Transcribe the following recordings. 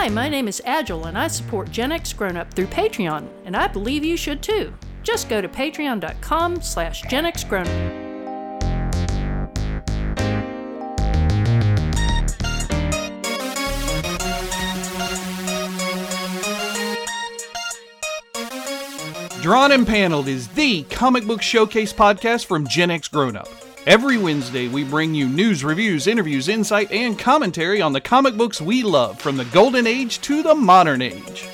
Hi, my name is Agile, and I support Gen X Grown Up through Patreon, and I believe you should too. Just go to patreon.com slash Gen X Grown Up. Drawn and Paneled is the comic book showcase podcast from Gen X Grown Up. Every Wednesday, we bring you news, reviews, interviews, insight, and commentary on the comic books we love from the golden age to the modern age.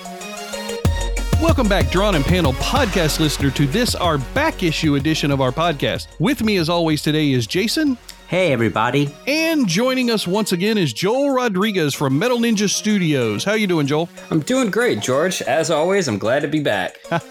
Welcome back, Drawn and Panel podcast listener, to this, our back issue edition of our podcast. With me, as always, today is Jason. Hey, everybody. And joining us once again is Joel Rodriguez from Metal Ninja Studios. How you doing, Joel? I'm doing great, George. As always, I'm glad to be back.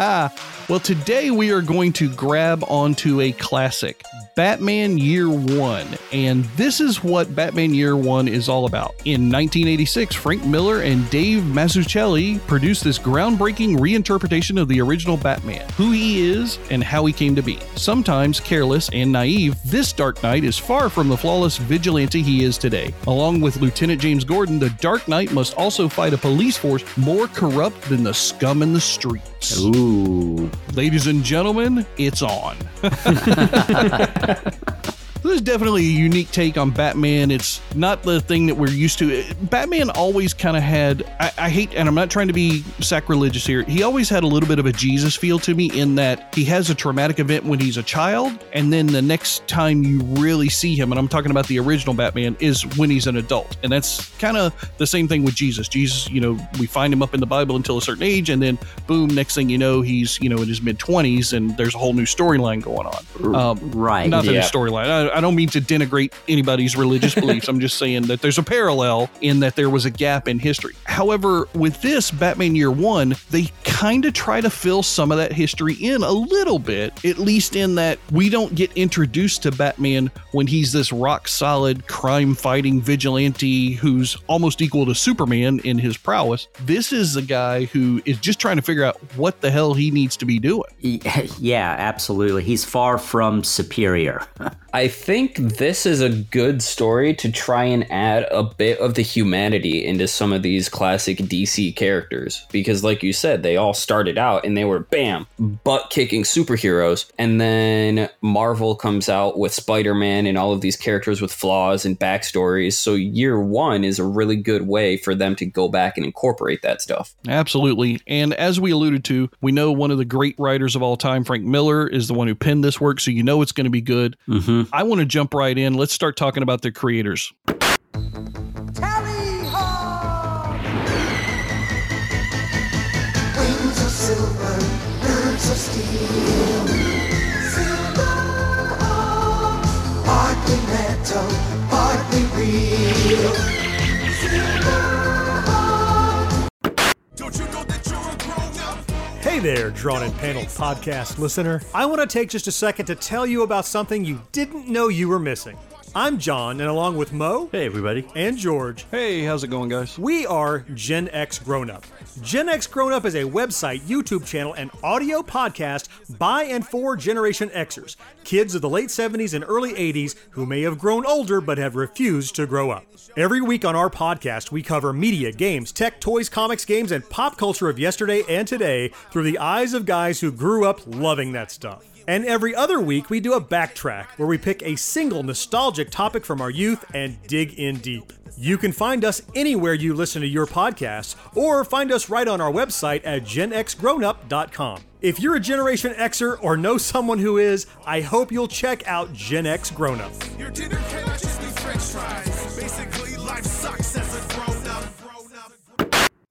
well, today we are going to grab onto a classic, Batman Year One. And this is what Batman Year One is all about. In 1986, Frank Miller and Dave Mazzucchelli produced this groundbreaking reinterpretation of the original Batman, who he is and how he came to be. Sometimes careless and naive, this Dark Knight is far from the flawless vigilante he is today. Along with Lieutenant James Gordon, the Dark Knight must also fight a police force more corrupt than the scum in the streets. Ooh. Ladies and gentlemen, it's on. This is definitely a unique take on Batman. It's not the thing that we're used to. Batman always kind of had, I, I, hate, and I'm not trying to be sacrilegious here, he always had a little bit of a Jesus feel to me in that he has a traumatic event when he's a child, and then the next time you really see him, and I'm talking about the original Batman, is when he's an adult. And that's kind of the same thing with Jesus. Jesus, you know, we find him up in the Bible until a certain age, and then boom, next thing you know, he's, you know, in his mid 20s, and there's a whole new storyline going on. Um, right. Not yeah. a storyline. I, I don't mean to denigrate anybody's religious beliefs. I'm just saying that there's a parallel in that there was a gap in history. However, with this Batman Year One, they kind of try to fill some of that history in a little bit, at least in that we don't get introduced to Batman when he's this rock solid crime fighting vigilante who's almost equal to Superman in his prowess. This is a guy who is just trying to figure out what the hell he needs to be doing. Yeah, absolutely. He's far from superior. I think this is a good story to try and add a bit of the humanity into some of these classic DC characters. Because, like you said, they all started out and they were bam, butt kicking superheroes. And then Marvel comes out with Spider Man and all of these characters with flaws and backstories. So, year one is a really good way for them to go back and incorporate that stuff. Absolutely. And as we alluded to, we know one of the great writers of all time, Frank Miller, is the one who penned this work. So, you know it's going to be good. Mm-hmm. I want to jump right in. Let's start talking about the creators. Hey there, Drawn and Paneled podcast listener. I want to take just a second to tell you about something you didn't know you were missing. I'm John, and along with Mo Hey, everybody. and George, Hey, how's it going, guys? we are Gen X Grown Up. Gen X Grown Up is a website, YouTube channel, and audio podcast by and for Generation Xers, kids of the late 70s and early 80s who may have grown older but have refused to grow up. Every week on our podcast, we cover media, games, tech, toys, comics, games, and pop culture of yesterday and today through the eyes of guys who grew up loving that stuff. And every other week, we do a backtrack where we pick a single nostalgic topic from our youth and dig in deep. You can find us anywhere you listen to your podcasts, or find us right on our website at genxgrownup.com. If you're a Generation Xer or know someone who is, I hope you'll check out Gen X.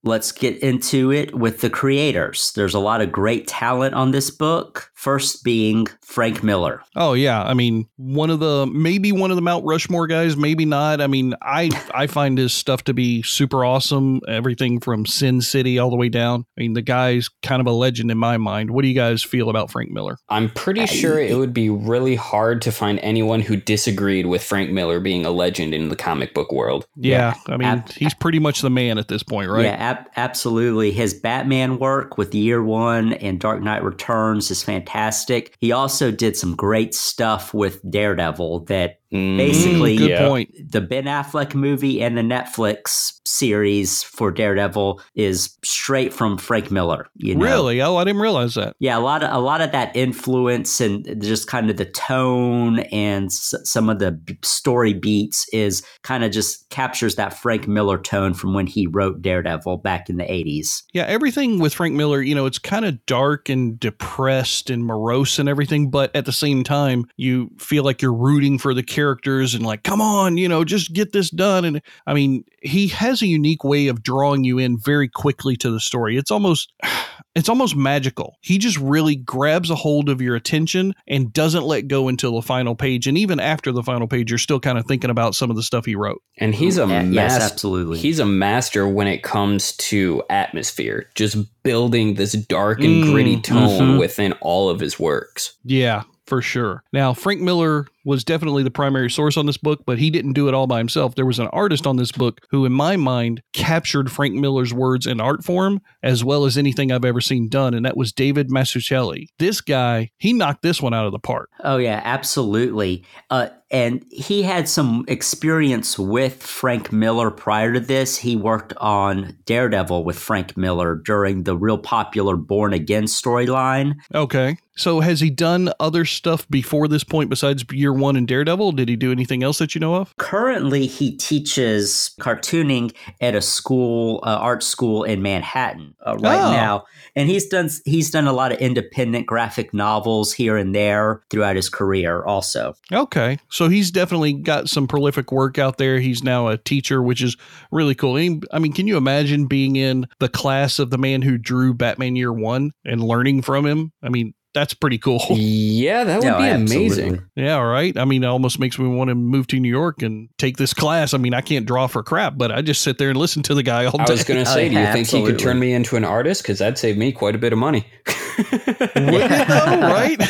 Let's get into it with the creators. There's a lot of great talent on this book. First being Frank Miller. Oh yeah, I mean one of the maybe one of the Mount Rushmore guys, maybe not. I mean I I find his stuff to be super awesome. Everything from Sin City all the way down. I mean the guy's kind of a legend in my mind. What do you guys feel about Frank Miller? I'm pretty sure it would be really hard to find anyone who disagreed with Frank Miller being a legend in the comic book world. Yeah, I mean ab- he's pretty much the man at this point, right? Yeah, ab- absolutely. His Batman work with Year One and Dark Knight Returns is fantastic. He also did some great stuff with Daredevil that Mm, Basically, good yeah. point. the Ben Affleck movie and the Netflix series for Daredevil is straight from Frank Miller. You know? Really? Oh, I didn't realize that. Yeah, a lot of a lot of that influence and just kind of the tone and s- some of the b- story beats is kind of just captures that Frank Miller tone from when he wrote Daredevil back in the 80s. Yeah, everything with Frank Miller, you know, it's kind of dark and depressed and morose and everything, but at the same time, you feel like you're rooting for the characters and like, come on, you know, just get this done. And I mean, he has a unique way of drawing you in very quickly to the story. It's almost it's almost magical. He just really grabs a hold of your attention and doesn't let go until the final page. And even after the final page, you're still kind of thinking about some of the stuff he wrote. And he's a Yeah, yes, absolutely. He's a master when it comes to atmosphere, just building this dark and Mm, gritty tone mhm. within all of his works. Yeah, for sure. Now, Frank Miller was definitely the primary source on this book, but he didn't do it all by himself. There was an artist on this book who, in my mind, captured Frank Miller's words in art form as well as anything I've ever seen done, and that was David Mazzucchelli. This guy, he knocked this one out of the park. Oh yeah, absolutely. Uh, and he had some experience with Frank Miller prior to this. He worked on Daredevil with Frank Miller during the real popular Born Again storyline. Okay. So, has he done other stuff before this point besides year one and Daredevil? Did he do anything else that you know of? Currently, he teaches cartooning at a school, uh, art school in Manhattan uh, right Oh. now, and he's done he's done a lot of independent graphic novels here and there throughout his career. Also, Okay. So he's definitely got some prolific work out there. He's now a teacher, which is really cool. I mean- can you imagine being in the class of the man who drew Batman Year One and learning from him? I mean, that's pretty cool. Yeah, that would No, be absolutely. amazing. Yeah, all right. I mean, it almost makes me want to move to New York and take this class. I mean, I can't draw for crap, but I just sit there and listen to the guy all day. I was going to oh, say, Oh, do you yeah, think he could turn me into an artist? Because that'd save me quite a bit of money. Wouldn't it though, right?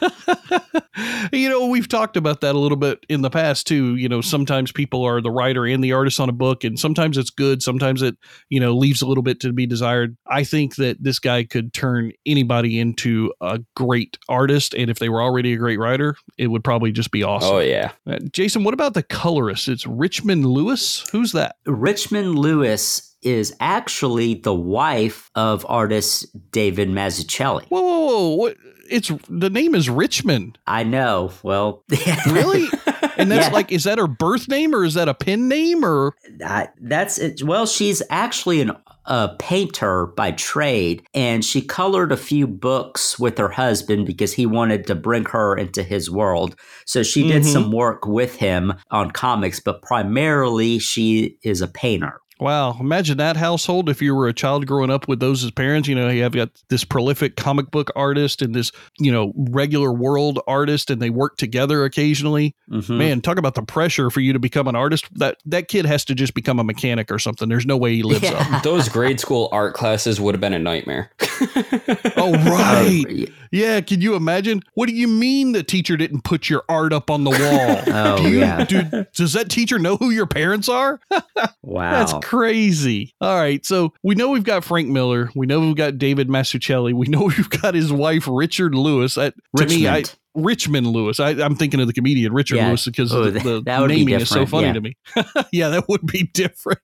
you know, we've talked about that a little bit in the past too. You know, sometimes people are the writer and the artist on a book, and sometimes it's good, sometimes it, you know, leaves a little bit to be desired. I think that this guy could turn anybody into a great artist, and if they were already a great writer, it would probably just be awesome. Oh, yeah. Uh, Jason, what about the colorist? It's Richmond Lewis. Who's that? Richmond Lewis is actually the wife of artist David Mazzucchelli. Whoa, whoa, whoa! What? It's the name is Richmond. I know. Well, Really? And that's Yeah. like, is that her birth name or is that a pen name or? I, that's it. Well, she's actually an a painter by trade, and she colored a few books with her husband because he wanted to bring her into his world. So she did Mhm. some work with him on comics, but primarily she is a painter. Wow, imagine that household if you were a child growing up with those as parents. You know, you have got this prolific comic book artist and this, you know, regular world artist, and they work together occasionally. Mhm. Man, talk about the pressure for you to become an artist. That that kid has to just become a mechanic or something. There's no way he lives up. Those grade school art classes would have been a nightmare. Oh, right. Yeah, can you imagine? What do you mean the teacher didn't put your art up on the wall? Oh, do you, yeah. do- does that teacher know who your parents are? Wow. That's crazy. All right. So we know we've got Frank Miller. We know we've got David Mazzucchelli. We know we've got his wife, Richard Lewis. That, to me, I, Richmond. Richmond Lewis. I, I'm thinking of the comedian Richard Yeah. Lewis because Oh, the, the that would be naming is so funny yeah. to me. yeah, that would be different.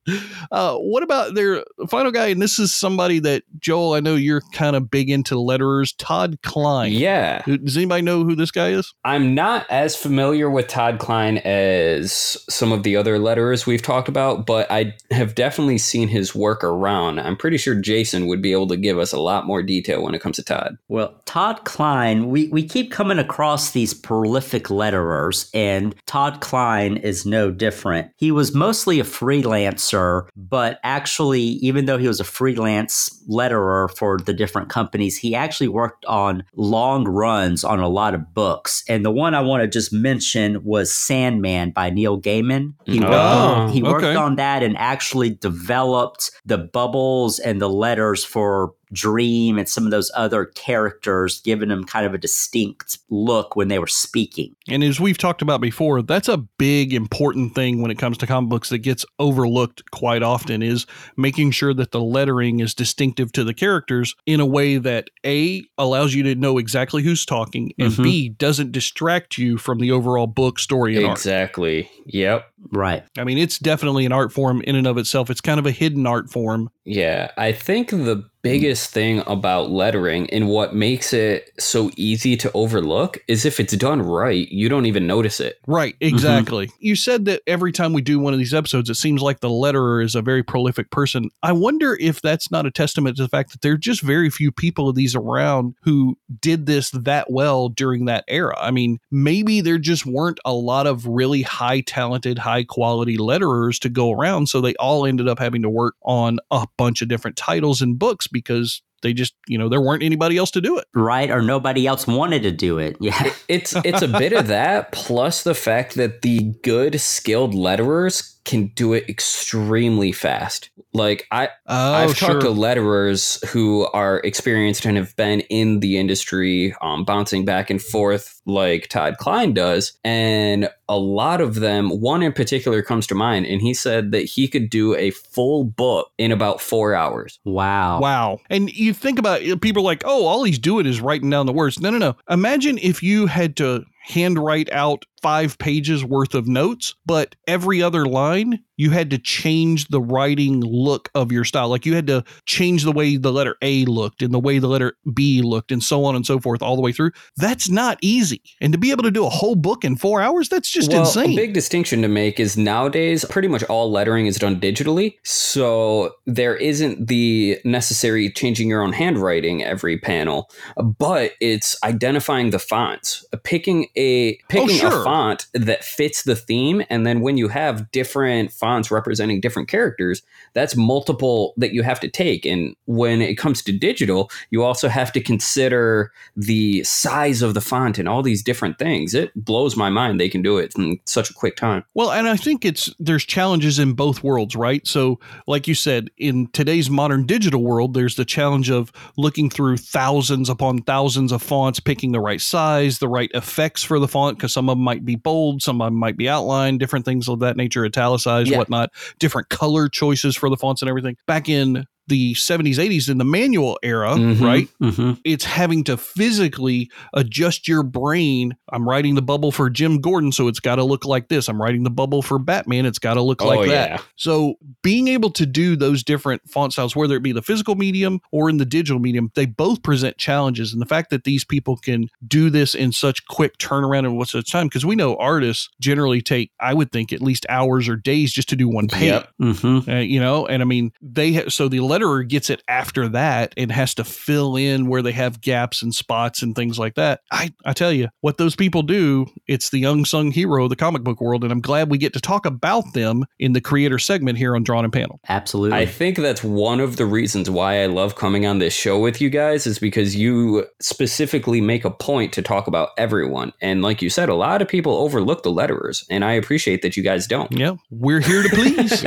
Uh, what about their final guy? And this is somebody that, Joel, I know you're kind of big into letterers, Todd Klein. yeah. Does anybody know who this guy is? I'm not as familiar with Todd Klein as some of the other letterers we've talked about, but I have definitely seen his work around. I'm pretty sure Jason would be able to give us a lot more detail when it comes to Todd. Well, Todd Klein, we, we keep coming across these prolific letterers, and Todd Klein is no different. He was mostly a freelancer, but actually, even though he was a freelance letterer for the different companies, he actually worked on long runs on a lot of books. And the one I want to just mention was Sandman by Neil Gaiman. He mm-hmm. worked, Oh, he worked okay. on that and actually developed the bubbles and the letters for Dream and some of those other characters, giving them kind of a distinct look when they were speaking. And as we've talked about before, that's a big important thing when it comes to comic books that gets overlooked quite often is making sure that the lettering is distinctive to the characters in a way that A allows you to know exactly who's talking and Mhm. B doesn't distract you from the overall book story and art. Exactly. Yep. Right. I mean, it's definitely an art form in and of itself. It's kind of a hidden art form. Yeah, I think the biggest thing about lettering and what makes it so easy to overlook is if it's done right, you don't even notice it. Right, mm-hmm. exactly. You said that every time we do one of these episodes, it seems like the letterer is a very prolific person. I wonder if that's not a testament to the fact that there are just very few people of these around who did this that well during that era. I mean, maybe there just weren't a lot of really high talented, high quality letterers to go around. So they all ended up having to work on a bunch of different titles and books because they just, you know, there weren't anybody else to do it. Right. Or nobody else wanted to do it. Yeah. It's it's a bit of that plus the fact that the good skilled letterers can do it extremely fast. Like I Oh, I've sure. talked to letterers who are experienced and have been in the industry, um, bouncing back and forth like Todd Klein does. And a lot of them, one in particular comes to mind, and he said that he could do a full book in about four hours. Wow. Wow. And you think about it, people are like, oh, all he's doing is writing down the words. No, no, no. Imagine if you had to handwrite out five pages worth of notes, but every other line you had to change the writing look of your style. Like you had to change the way the letter A looked and the way the letter B looked and so on and so forth all the way through. That's not easy. And to be able to do a whole book in four hours, that's just well, insane. A big distinction to make is nowadays pretty much all lettering is done digitally. So there isn't the necessary changing your own handwriting every panel, but it's identifying the fonts, picking a oh, picking Oh, sure. a font that fits the theme, and then when you have different fonts representing different characters, that's multiple that you have to take. And when it comes to digital, you also have to consider the size of the font and all these different things. It blows my mind they can do it in such a quick time. Well, and I think it's there's challenges in both worlds, right? So, like you said, in today's modern digital world, there's the challenge of looking through thousands upon thousands of fonts, picking the right size, the right effects for the font, because some of them might be bold, some of them might be outlined, different things of that nature, italicized, Yeah. whatnot, different color choices for the fonts and everything. Back in the 70s, 80s, in the manual era, Mhm. right? hmm it's having to physically adjust your brain. I'm writing the bubble for Jim Gordon, so it's got to look like this. I'm writing the bubble for Batman, it's got to look like Oh, that. yeah. So being able to do those different font styles, whether it be the physical medium or in the digital medium, they both present challenges. And the fact that these people can do this in such quick turnaround and what's such time, because we know artists generally take, I would think, at least hours or days just to do one page. Yep. hmm Uh, you know, and I mean, they ha- so the letterer gets it after that and has to fill in where they have gaps and spots and things like that. I, I tell you, what those people do, it's the unsung hero of the comic book world, and I'm glad we get to talk about them in the creator segment here on Drawn and Panel. Absolutely. I think that's one of the reasons why I love coming on this show with you guys is because you specifically make a point to talk about everyone. And like you said, a lot of people overlook the letterers, and I appreciate that you guys don't. Yeah, we're here to please.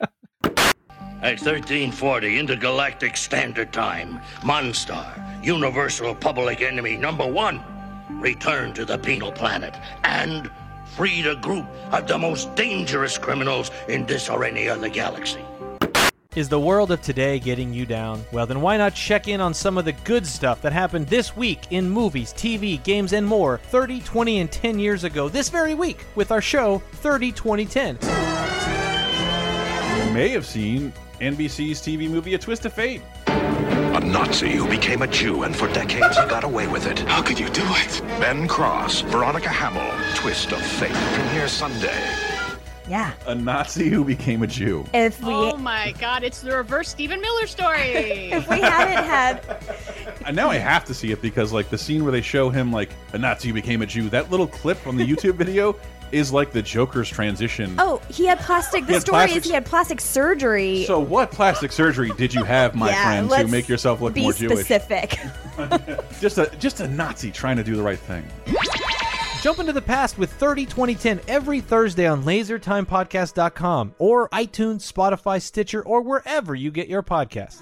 At 1340 Intergalactic Standard Time, Monstar, Universal Public Enemy number one, returned to the penal planet and freed a group of the most dangerous criminals in this arena of the galaxy. Is the world of today getting you down? Well, then why not check in on some of the good stuff that happened this week in movies, TV, games, and more 30, 20, and 10 years ago this very week with our show 30, 20, 10. You may have seen NBC's TV movie A Twist of Fate. A Nazi who became a Jew and for decades he got away with it. How could you do it? Ben Cross, Veronica Hamel, Twist of Fate. Premiere Sunday. Yeah. A Nazi who became a Jew. If we Oh my god, it's the reverse Stephen Miller story. if we hadn't had And now I have to see it because, like, the scene where they show him, like, a Nazi who became a Jew, that little clip from the YouTube video is like the Joker's transition. Oh, he had plastic. The had story plastic- is he had plastic surgery. So, what plastic surgery did you have, my yeah, friend, to make yourself look be more Jewish? specific. Just a just a Nazi trying to do the right thing. Jump into the past with 30 2010 every Thursday on lasertimepodcast.com or iTunes, Spotify, Stitcher, or wherever you get your podcasts.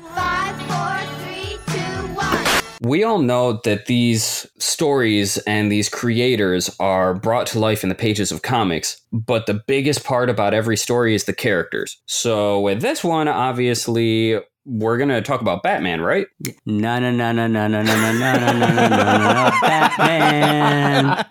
We all know that these stories and these creators are brought to life in the pages of comics, but the biggest part about every story is the characters. So, with this one, obviously, we're going to talk about Batman, right? No, no, no, no, no, no, no, no, no, no, no, no, no, no, Batman.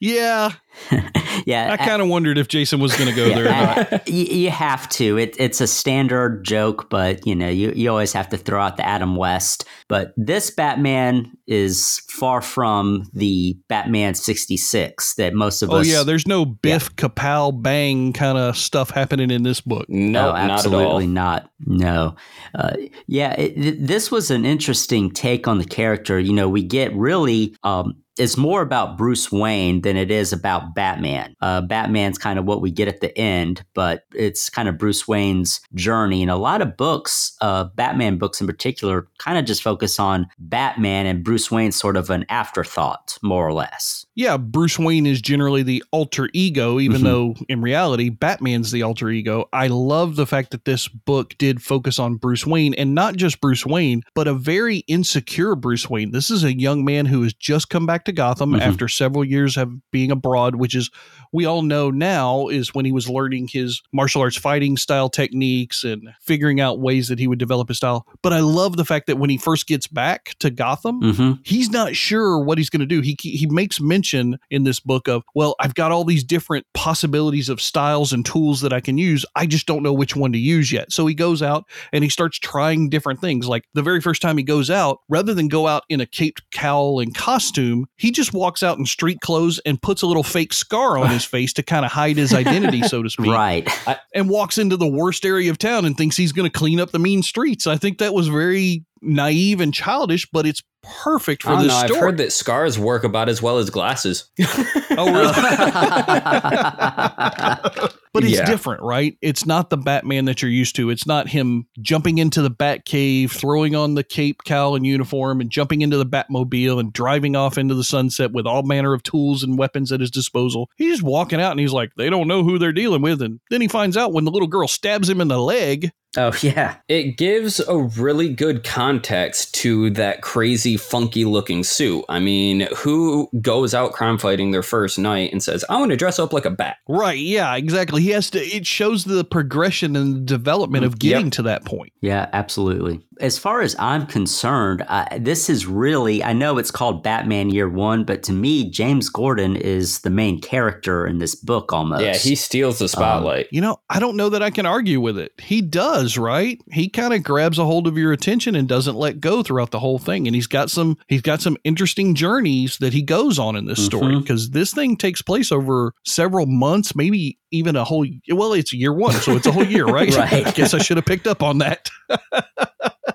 yeah. yeah. I kind of wondered if Jason was going to go there or not. Uh, you, you have to. It, it's a standard joke, but you know, you, you always have to throw out the Adam West. But this Batman is far from the Batman 66 that most of Oh us. Oh yeah, there's no Biff Kapow bang kind of stuff happening in this book. No, absolutely not. No. Uh, yeah, it, th- this was an interesting take on the character. You know, we get really. Um, it's more about Bruce Wayne than it is about Batman. Uh, Batman's kind of what we get at the end, but it's kind of Bruce Wayne's journey. And a lot of books, uh, Batman books in particular, kind of just focus on Batman and Bruce Wayne's sort of an afterthought, more or less. Yeah, Bruce Wayne is generally the alter ego, even Mhm. though in reality, Batman's the alter ego. I love the fact that this book did focus on Bruce Wayne and not just Bruce Wayne, but a very insecure Bruce Wayne. This is a young man who has just come back to Gotham Mhm. after several years of being abroad, which is, we all know now, is when he was learning his martial arts fighting style techniques and figuring out ways that he would develop his style. But I love the fact that when he first gets back to Gotham, Mhm. he's not sure what he's going to do. He he makes mention in this book of, well, I've got all these different possibilities of styles and tools that I can use. I just don't know which one to use yet. So he goes out and he starts trying different things. Like the very first time he goes out, rather than go out in a caped cowl and costume, he just walks out in street clothes and puts a little fake scar on his face to kind of hide his identity, so to speak. Right. And walks into the worst area of town and thinks he's going to clean up the mean streets. I think that was very naive and childish, but it's perfect for I don't this know. I've heard that scars work about as well as glasses. Oh, really? but it's Yeah. different, right? It's not the Batman that you're used to. It's not him jumping into the Bat Cave, throwing on the cape, cowl, and uniform, and jumping into the Batmobile and driving off into the sunset with all manner of tools and weapons at his disposal. He's just walking out and he's like, they don't know who they're dealing with. And then he finds out when the little girl stabs him in the leg. Oh, yeah. It gives a really good context to that crazy, funky looking suit. I mean, who goes out crime fighting their first night and says, I want to dress up like a bat? Right. Yeah, exactly. He has to, it shows the progression and the development of getting to that point. Yeah, absolutely. As far as I'm concerned, I, this is really, I know it's called Batman Year One, but to me, James Gordon is the main character in this book almost. Yeah, he steals the spotlight. You know, I don't know that I can argue with it. He does, right? He kind of grabs a hold of your attention and doesn't let go throughout the whole thing. And he's got some he's got some interesting journeys that he goes on in this story Mhm. because this thing takes place over several months, maybe even a whole well, it's year one, so it's a whole year, right? Right. I guess I should have picked up on that.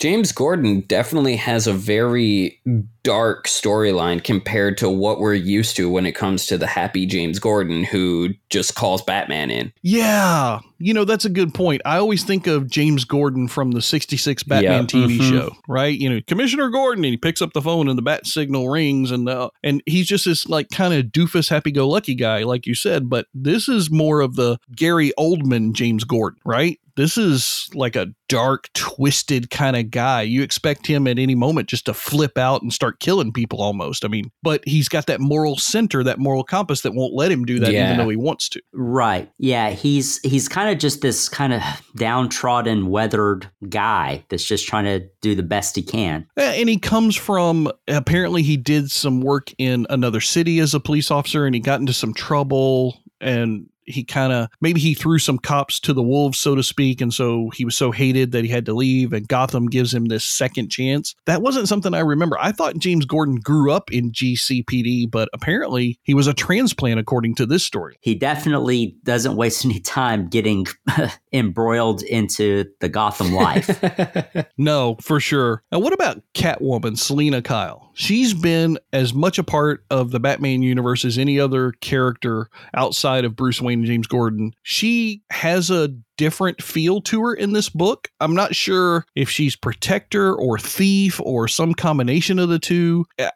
James Gordon definitely has a very dark storyline compared to what we're used to when it comes to the happy James Gordon who just calls Batman in. Yeah. You know, that's a good point. I always think of James Gordon from the 66 Batman Yeah. TV Mhm. show, right? You know, Commissioner Gordon, and he picks up the phone and the bat signal rings and the, and he's just this like kind of doofus happy go lucky guy, like you said. But this is more of the Gary Oldman James Gordon, right? This is like a dark, twisted kind of guy. You expect him at any moment just to flip out and start killing people almost. I mean, but he's got that moral center, that moral compass that won't let him do that Yeah. even though he wants to. Right. Yeah, he's he's kind of just this kind of downtrodden, weathered guy that's just trying to do the best he can. And he comes from apparently he did some work in another city as a police officer and he got into some trouble and he kind of maybe he threw some cops to the wolves so to speak and so he was so hated that he had to leave and Gotham gives him this second chance. That wasn't something I remember. I thought James Gordon grew up in GCPD but apparently he was a transplant according to this story. He definitely doesn't waste any time getting embroiled into the Gotham life. No, for sure. Now, what about Catwoman, Selina Kyle? She's been as much a part of the Batman universe as any other character outside of Bruce Wayne and James Gordon. She has a different feel to her in this book. I'm not sure if she's protector or thief or some combination of the two. Eh,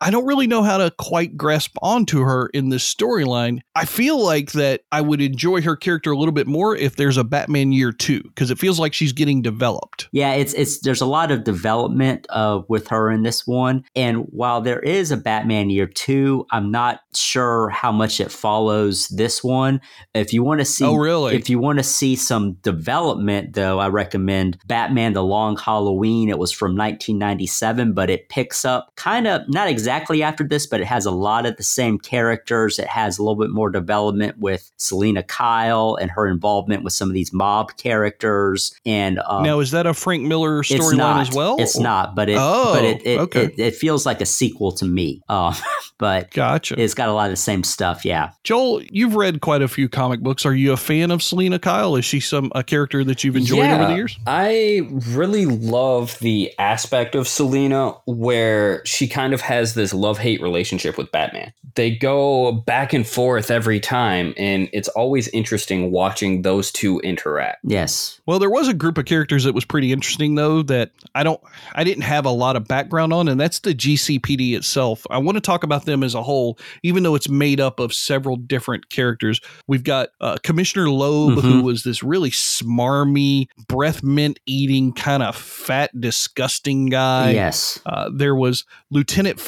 I don't really know how to quite grasp onto her in this storyline. I feel like that I would enjoy her character a little bit more if there's a Batman year two, because it feels like she's getting developed. Yeah, it's it's there's a lot of development uh, with her in this one, and while there is a Batman Year Two, I'm not sure how much it follows this one. If you want to see, Oh, really? If you want to see some development, though, I recommend Batman: The Long Halloween. It was from 1997, but it picks up kind of not exactly after this, but it has a lot of the same characters. It has a little bit more development with Selina Kyle and her involvement with some of these mob characters, and um, now, is that a Frank Miller storyline as well? It's not, but it Oh, but it it, okay. it it feels like a sequel to me. Um, but Gotcha. it's got a lot of the same stuff. Yeah. Joel, you've read quite a few comic books. Are you a fan of Selina Kyle? Is she some a character that you've enjoyed over the years? I really love the aspect of Selina where she kind of has this love hate relationship with Batman. They go back and forth every time, and it's always interesting watching those two interact. Yes. Well, there was a group of characters that was pretty interesting though that I don't I didn't have a lot of background on and that's the GCPD itself. I want to talk about them as a whole even though it's made up of several different characters. We've got uh, Commissioner Loeb who Mhm. was this really smarmy, breath mint eating kind of fat disgusting guy. yes. Uh, there was Lieutenant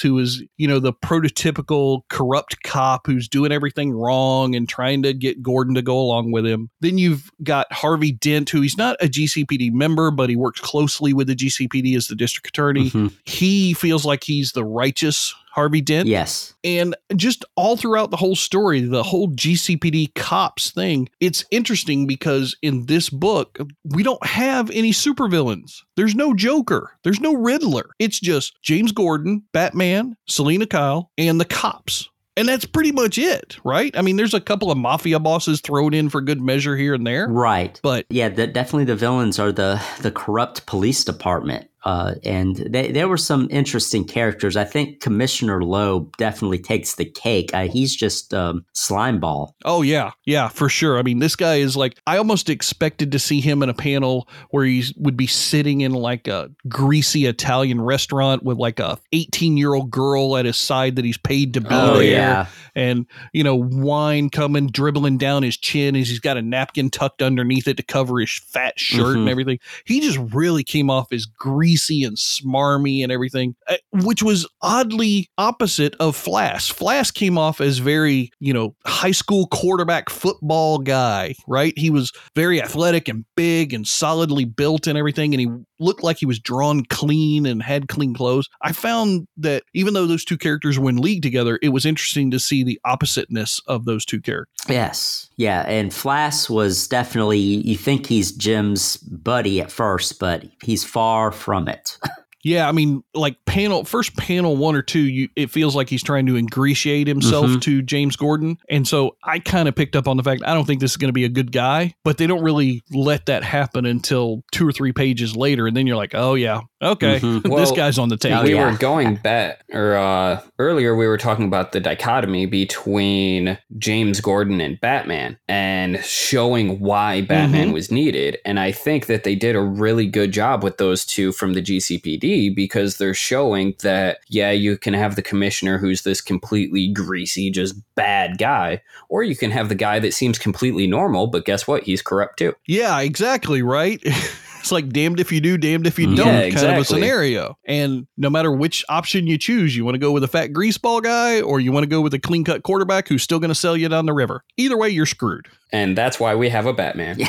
Who was, you know, the prototypical corrupt cop who's doing everything wrong and trying to get Gordon to go along with him. Then you've got Harvey Dent, who he's not a GCPD member, but he works closely with the GCPD as the district attorney. Mhm. He feels like he's the righteous Harvey Dent. Yes. And just all throughout the whole story, the whole GCPD cops thing, it's interesting because in this book, we don't have any supervillains. There's no Joker, there's no Riddler. It's just James Gordon, Batman, Selina Kyle, and the cops. And that's pretty much it, right? I mean, there's a couple of mafia bosses thrown in for good measure here and there. Right. But yeah, the, definitely the villains are the the corrupt police department. Uh, and they, there were some interesting characters. I think Commissioner Loeb definitely takes the cake. He's just um, slimeball. Oh yeah, yeah, for sure. I mean, this guy is like I almost expected to see him in a panel where he would be sitting in like a greasy Italian restaurant with like a 18-year-old girl at his side that he's paid to be Oh, there yeah. and you know, wine coming dribbling down his chin as he's got a napkin tucked underneath it to cover his fat shirt and Mhm. everything. He just really came off as greasy and smarmy and everything, uh, which was oddly opposite of Flass. Flass came off as very, you know, high school quarterback football guy, right? He was very athletic and big and solidly built and everything, and he looked like he was drawn clean and had clean clothes. I found that even though those two characters were in league together, it was interesting to see the oppositeness of those two characters. Yes. Yeah. And Flass was definitely, you think he's Jim's buddy at first, but he's far from it. Yeah, I mean, like panel first panel one or two, you it feels like he's trying to ingratiate himself Mhm. to James Gordon, and so I kind of picked up on the fact I don't think this is going to be a good guy, but they don't really let that happen until two or three pages later, and then you're like, oh yeah, okay, Mhm. this guy's on the table. we yeah. were going back, or uh, earlier we were talking about the dichotomy between James Gordon and Batman and showing why Batman Mhm. was needed. And I think that they did a really good job with those two from the GCPD because they're showing that, yeah, you can have the commissioner who's this completely greasy, just bad guy, or you can have the guy that seems completely normal, but guess what? He's corrupt too. Yeah, exactly, right? it's like damned if you do, damned if you mm-hmm. Yeah, don't kind of a scenario. And no matter which option you choose, you want to go with a fat greaseball guy or you want to go with a clean cut quarterback who's still going to sell you down the river. Either way, you're screwed. And that's why we have a Batman.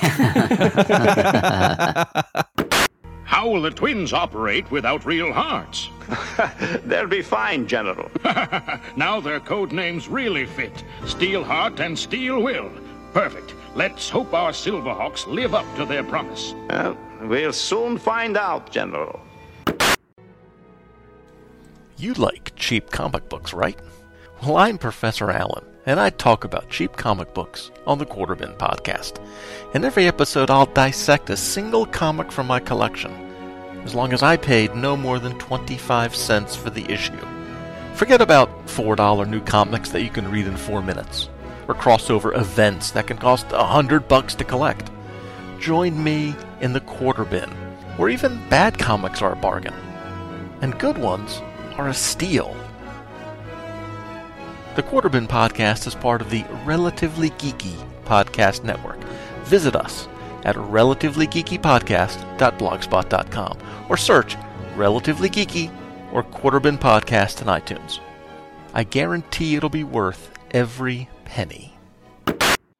How will the twins operate without real hearts? They'll be fine, General. now their code names really fit Steel Heart and Steel Will. Perfect. Let's hope our Silverhawks live up to their promise. Well, we'll soon find out, General. You like cheap comic books, right? Well, I'm Professor Allen, and I talk about cheap comic books on the Quarterbin podcast. In every episode, I'll dissect a single comic from my collection, as long as I paid no more than 25 cents for the issue. Forget about $4 new comics that you can read in 4 minutes, or crossover events that can cost a hundred bucks to collect. Join me in the quarter bin, where even bad comics are a bargain, and good ones are a steal. The Quarterbin Podcast is part of the Relatively Geeky Podcast Network. Visit us at relativelygeekypodcast.blogspot.com or search Relatively Geeky or Quarterbin Podcast in iTunes. I guarantee it'll be worth every penny.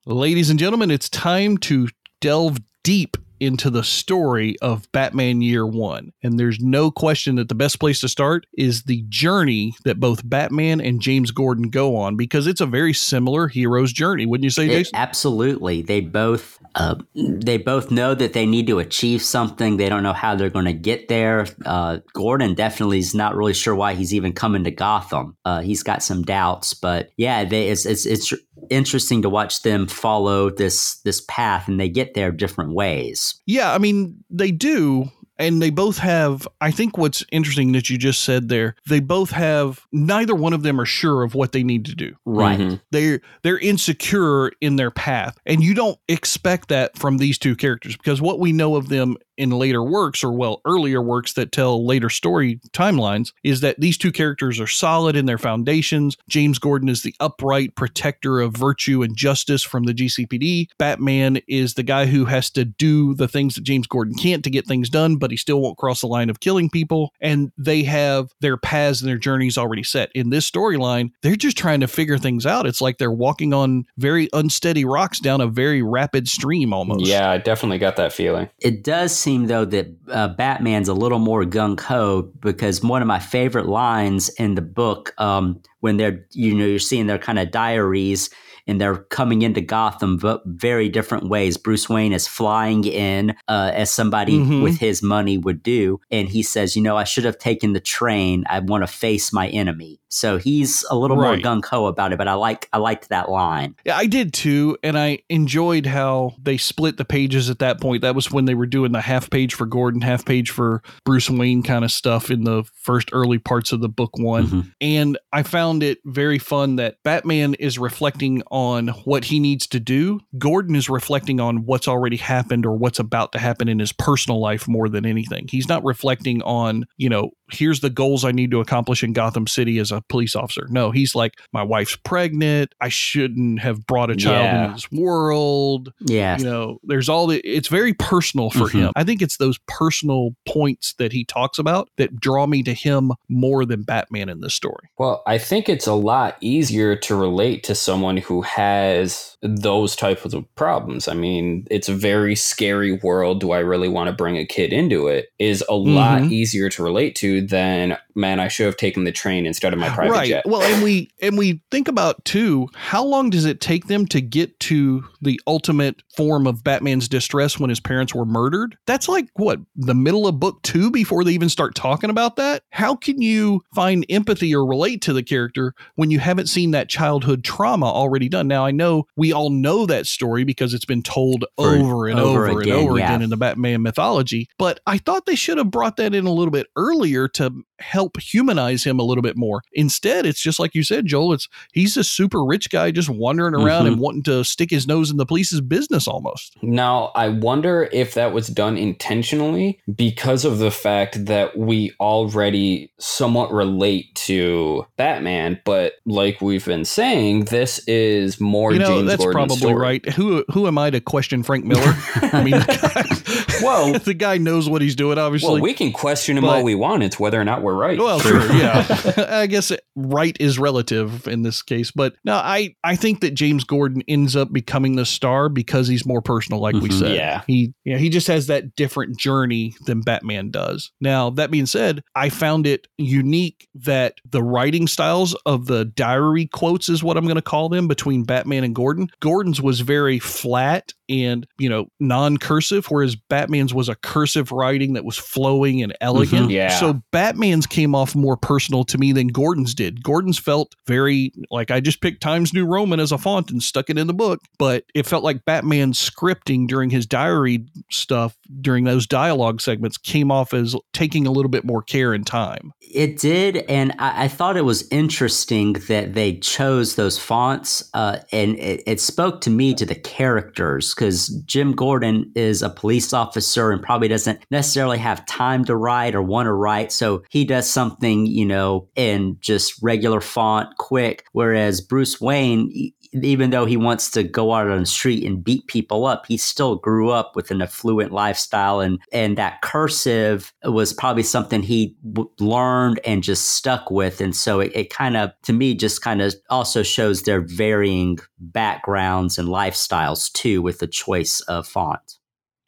Ladies and gentlemen, it's time to delve deep into the story of Batman Year One. And there's no question that the best place to start is the journey that both Batman and James Gordon go on because it's a very similar hero's journey, wouldn't you say, It- Jason? absolutely. They both uh, they both know that they need to achieve something. They don't know how they're going to get there. Uh, Gordon definitely is not really sure why he's even coming to Gotham. Uh, he's got some doubts, but yeah, they, it's, it's it's interesting to watch them follow this this path, and they get there different ways. Yeah, I mean, they do. And they both have, I think what's interesting that you just said there, they both have, neither one of them are sure of what they need to do. Right. Mhm. They're, they're insecure in their path. And you don't expect that from these two characters because what we know of them in later works or well earlier works that tell later story timelines is that these two characters are solid in their foundations. James gordon is the upright protector of virtue and justice from the gcpd batman is the guy who has to do the things that james gordon can't to get things done but he still won't cross the line of killing people and they have their paths and their journeys already set. In this storyline they're just trying to figure things out. It's like they're walking on very unsteady rocks down a very rapid stream almost. Yeah, I definitely got that feeling. It does seem though that uh, Batman's a little more gung ho because one of my favorite lines in the book, um, when they're you know you're seeing their kind of diaries and they're coming into Gotham v- very different ways. Bruce Wayne is flying in uh, as somebody Mhm. with his money would do, and he says, "You know, I should have taken the train. I want to face my enemy." So he's a little Right. more gung ho about it, but I like I liked that line. Yeah, I did too, and I enjoyed how they split the pages at that point. That was when they were doing the half page for Gordon, half page for Bruce Wayne kind of stuff in the first early parts of the book one. Mm-hmm. And I found it very fun that Batman is reflecting on what he needs to do. Gordon is reflecting on what's already happened or what's about to happen in his personal life more than anything. He's not reflecting on, you know, here's the goals I need to accomplish in Gotham City as a police officer. No, he's like, my wife's pregnant. I shouldn't have brought a child Yeah. into this world. Yeah. You know, there's all the, it's very personal for Mhm. him. I think it's those personal points that he talks about that draw me to him more than Batman in this story. Well, I think it's a lot easier to relate to someone who has those types of problems. I mean, it's a very scary world. Do I really want to bring a kid into it? Is a lot Mhm. easier to relate to than man, I should have taken the train instead of my private right. jet. Well, and we and we think about too, how long does it take them to get to the ultimate form of Batman's distress when his parents were murdered? That's like what, the middle of book 2 before they even start talking about that? How can you find empathy or relate to the character when you haven't seen that childhood trauma already done? Now, I know we all know that story because it's been told For- over and over over, again, and over yeah. again in the Batman mythology, but I thought they should have brought that in a little bit earlier to help humanize him a little bit more. Instead, it's just like you said, Joel, it's he's a super rich guy just wandering around Mhm. and wanting to stick his nose in the police's business almost. Now, I wonder if that was done intentionally because of the fact that we already somewhat relate to Batman, but like we've been saying, this is more you know, James that's Gordon's probably story. right. Who who am I to question Frank Miller? I mean, well, the guy knows what he's doing, obviously. Well, we can question him But- all we want. It's whether or not we're right. Well, sure, yeah. I guess right is relative in this case, but no, I I think that James Gordon ends up becoming the star because he's more personal, like we Mhm. said. Yeah. he yeah he just has that different journey than Batman does. Now that being said, I found it unique that the writing styles of the diary quotes is what I'm going to call them between Batman and Gordon. Gordon's was very flat and you know non-cursive, whereas Batman's was a cursive writing that was flowing and elegant. Mhm. Yeah. So Batman's came off more personal to me than Gordon's did. Gordon's felt very like I just picked Times New Roman as a font and stuck it in the book, but it felt like Batman's scripting during his diary stuff during those dialogue segments came off as taking a little bit more care and time. It did, and I, I thought it was interesting that they chose those fonts, uh, and it, it spoke to me to the characters because Jim Gordon is a police officer and probably doesn't necessarily have time to write or want to write, so he does something, you know, in just regular font, quick. Whereas Bruce Wayne, even though he wants to go out on the street and beat people up, he still grew up with an affluent lifestyle, and and that cursive was probably something he w- learned and just stuck with, and so it, it kind of, to me, just kind of also shows their varying backgrounds and lifestyles too, with the choice of font.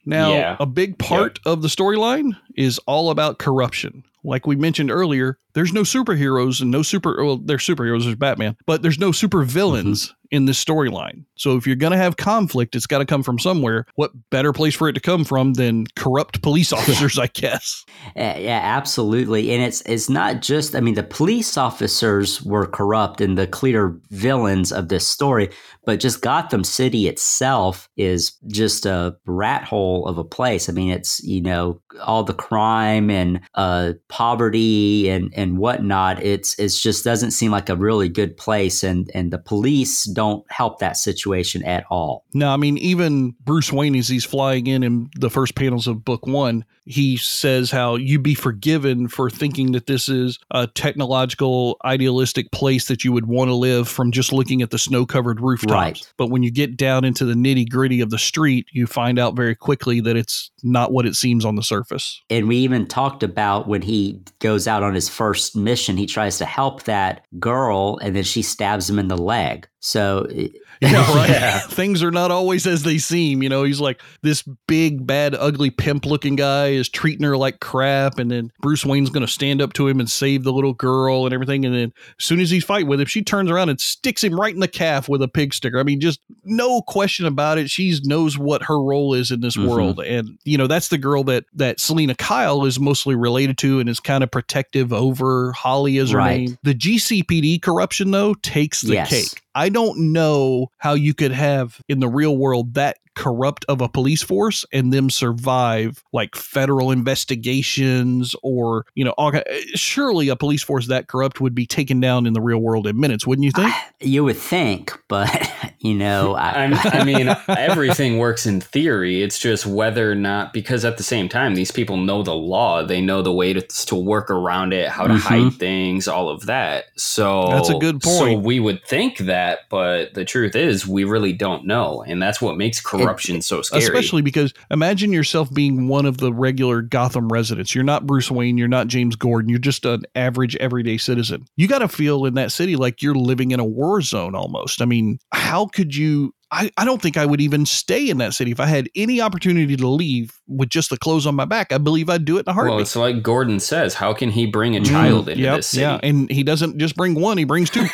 Now, Yeah. a big part of the storyline is all about corruption. Like we mentioned earlier, there's no superheroes and no super well, there's superheroes, there's Batman, but there's no super villains mm-hmm. in this storyline. So if you're gonna have conflict, it's gotta come from somewhere. What better place for it to come from than corrupt police officers, I guess. Yeah, yeah, absolutely. And it's it's not just I mean the police officers were corrupt and the clear villains of this story, but just Gotham City itself is just a rat hole of a place. I mean, it's you know all the crime and uh, poverty and and whatnot. It's it's just doesn't seem like a really good place, and and the police don't help that situation at all. No, I mean, even Bruce Wayne, as he's flying in in the first panels of book one, he says how you'd be forgiven for thinking that this is a technological, idealistic place that you would want to live from just looking at the snow covered rooftops. Right. But when you get down into the nitty gritty of the street, you find out very quickly that it's not what it seems on the surface. And we even talked about when he goes out on his first mission, he tries to help that girl and then she stabs him in the leg. So, Yeah, right. Things are not always as they seem. You know, he's like this big, bad, ugly, pimp looking guy is treating her like crap. And then Bruce Wayne's going to stand up to him and save the little girl and everything. And then as soon as he's fighting with him, she turns around and sticks him right in the calf with a pig sticker. I mean, just no question about it. She knows what her role is in this Mhm. world. And, you know, that's the girl that, that Selina Kyle is mostly related to and is kind of protective over. Holly as her Right. name. The GCPD corruption, though, takes the Yes. cake. I don't know how you could have in the real world that corrupt of a police force and them survive like federal investigations or you know all, eh, surely a police force that corrupt would be taken down in the real world in minutes wouldn't you think? You would think, but, you know, I, I'm, mean, everything works in theory. It's just whether or not, because at the same time, these people know the law. They know the way to, to work around it, how to Mhm. hide things, all of that. So That's a good point. So we would think that, but the truth is, we really don't know, and that's what makes corruption so scary. especially because imagine yourself being one of the regular Gotham residents you're not Bruce Wayne you're not James Gordon you're just an average everyday citizen you got to feel in that city like you're living in a war zone almost I mean how could you I, I don't think I would even stay in that city if I had any opportunity to leave with just the clothes on my back. I believe I'd do it in a heartbeat. Well, it's like Gordon says. How can he bring a mm, child into Yep, this city? Yeah, and he doesn't just bring one; he brings two.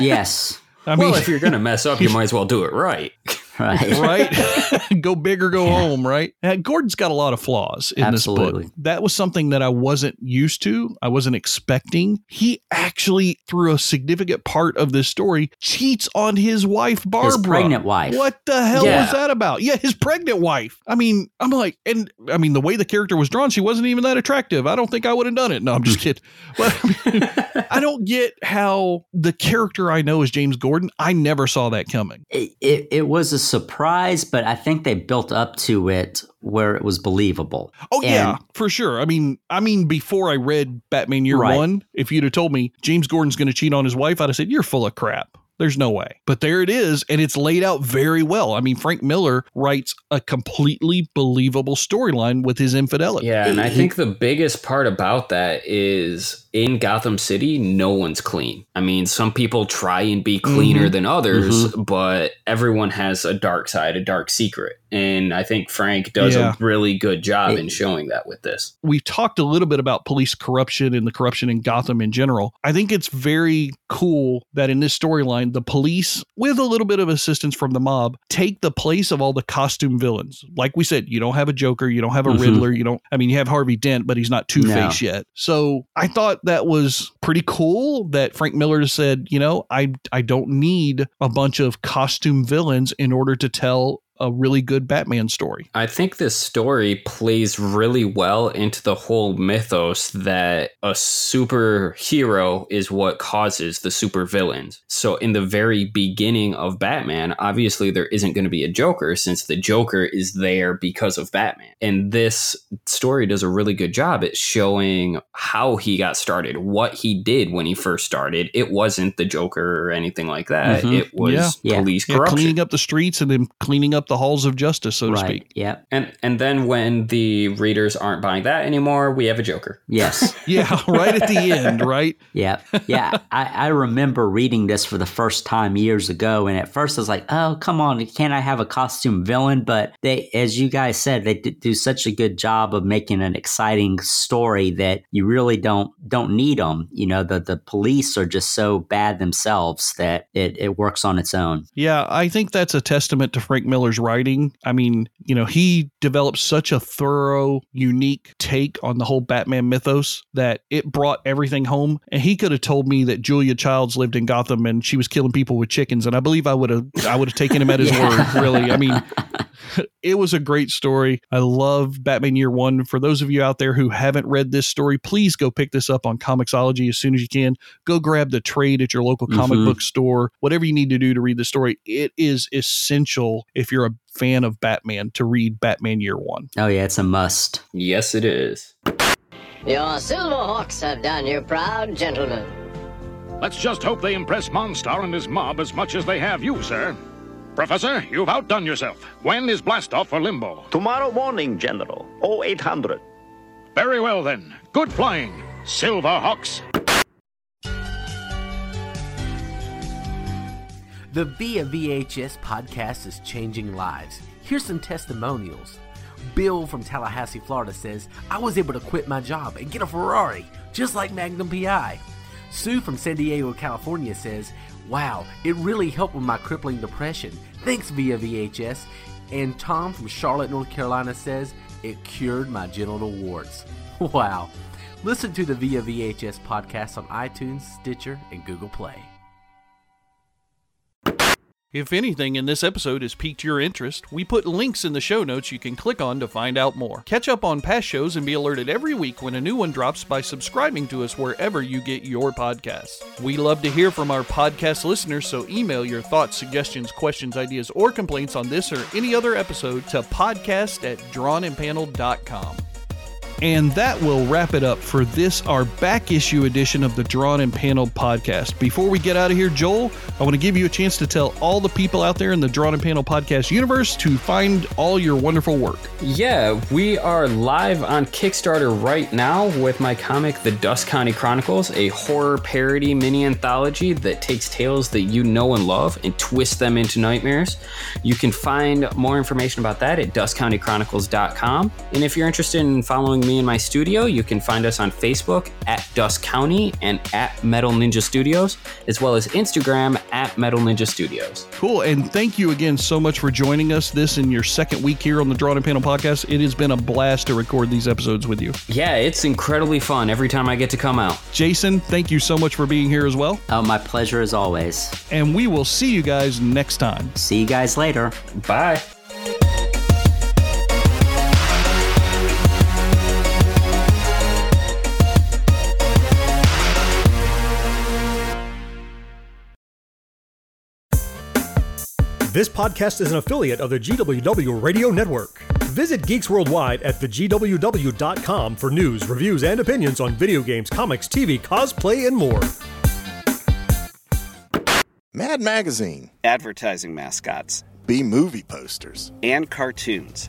yes. I well, if you're gonna mess up, you might as well do it right. Right. right? go big or go home, right? Uh, Gordon's got a lot of flaws in this book. That was something that I wasn't used to. I wasn't expecting. He actually, through a significant part of this story, cheats on his wife, Barbara. pregnant wife. What the hell Yeah. was that about? Yeah, his pregnant wife. I mean, I'm like, and I mean, the way the character was drawn, she wasn't even that attractive. I don't think I would have done it. No, I'm just kidding. But I, mean, I don't get how the character I know is James Gordon. I never saw that coming. it, it, it was a surprise, but I think they built up to it where it was believable. Oh yeah, for sure. I mean, I mean, before I read Batman Year Right. One, if you'd have told me James Gordon's going to cheat on his wife, I'd have said you're full of crap. There's no way. But there it is, and it's laid out very well. I mean, Frank Miller writes a completely believable storyline with his infidelity. Yeah, and I think the biggest part about that is in Gotham City, no one's clean. I mean, some people try and be cleaner Mhm. than others, but everyone has a dark side, a dark secret. And I think Frank does Yeah. a really good job It- in showing that with this. we've talked a little bit about police corruption and the corruption in Gotham in general. I think it's very cool that in this storyline, the police, with a little bit of assistance from the mob, take the place of all the costume villains. Like we said, you don't have a Joker, you don't have a Mhm. Riddler, you don't, I mean, you have Harvey Dent, but he's not Two Face yet. So I thought that was pretty cool that Frank Miller said, you know, I, I don't need a bunch of costume villains in order to tell a really good Batman story. I think this story plays really well into the whole mythos that a superhero is what causes the supervillains. So, in the very beginning of Batman, obviously there isn't going to be a Joker since the Joker is there because of Batman. And this story does a really good job at showing how he got started, what he did when he first started. It wasn't the Joker or anything like that, Mhm. it was Yeah. police Yeah, corruption. cleaning up the streets and then cleaning up the halls of justice, so to speak. Yeah. And and then when the readers aren't buying that anymore, we have a Joker. Yes. Yeah, right at the end, right? Yeah, yeah. I, I remember reading this for the first time years ago, and at first I was like, "Oh, come on, can't I have a costume villain?" But they, as you guys said, they d- do such a good job of making an exciting story that you really don't don't need them. You know, the the police are just so bad themselves that it, it works on its own. Yeah, I think that's a testament to Frank Miller's writing. I mean, you know, he developed such a thorough, unique take on the whole Batman mythos that it brought everything home. And he could have told me that Julia Childs lived in Gotham and she was killing people with chickens, and I believe I would have I would have taken him at his Yeah. word, really. I mean, it was a great story. I love Batman Year One. For those of you out there who haven't read this story, please go pick this up on Comixology as soon as you can. Go grab the trade at your local comic Mhm. book store, whatever you need to do to read the story. It is essential if you're a fan of Batman to read Batman Year One. Oh yeah, it's a must. Yes, it is. Your Silverhawks have done you proud, gentlemen. Let's just hope they impress Monstar and his mob as much as they have you, sir. Professor, you've outdone yourself. When is blastoff for Limbo? Tomorrow morning, General. 0800. Very well then. Good flying, Silver Hawks. The Via VHS podcast is changing lives. Here's some testimonials. Bill from Tallahassee, Florida says, I was able to quit my job and get a Ferrari, just like Magnum PI. Sue from San Diego, California says, Wow, it really helped with my crippling depression. Thanks, Via VHS. And Tom from Charlotte, North Carolina says, It cured my genital warts. Wow. Listen to the Via VHS podcast on iTunes, Stitcher, and Google Play. If anything in this episode has piqued your interest, we put links in the show notes you can click on to find out more. Catch up on past shows and be alerted every week when a new one drops by subscribing to us wherever you get your podcasts. We love to hear from our podcast listeners, so email your thoughts, suggestions, questions, ideas, or complaints on this or any other episode to podcast at drawnandpaneled.com. And that will wrap it up for this, our back issue edition of the Drawn and Paneled podcast. Before we get out of here, Joel, I want to give you a chance to tell all the people out there in the Drawn and Paneled podcast universe to find all your wonderful work. Yeah, we are live on Kickstarter right now with my comic, The Dust County Chronicles, a horror parody mini anthology that takes tales that you know and love and twists them into nightmares. You can find more information about that at dustcountychronicles.com. And if you're interested in following me in my studio, you can find us on Facebook at Dust County and at Metal Ninja Studios, as well as Instagram at Metal Ninja Studios. Cool. And thank you again so much for joining us this in your second week here on the Drawn and Panel podcast. It has been a blast to record these episodes with you. Yeah, it's incredibly fun every time I get to come out. Jason, thank you so much for being here as well. Oh, my pleasure as always. And we will see you guys next time. See you guys later. Bye. This podcast is an affiliate of the GWW Radio Network. Visit Geeks Worldwide at thegww.com for news, reviews, and opinions on video games, comics, TV, cosplay, and more. Mad Magazine, advertising mascots, B movie posters, and cartoons.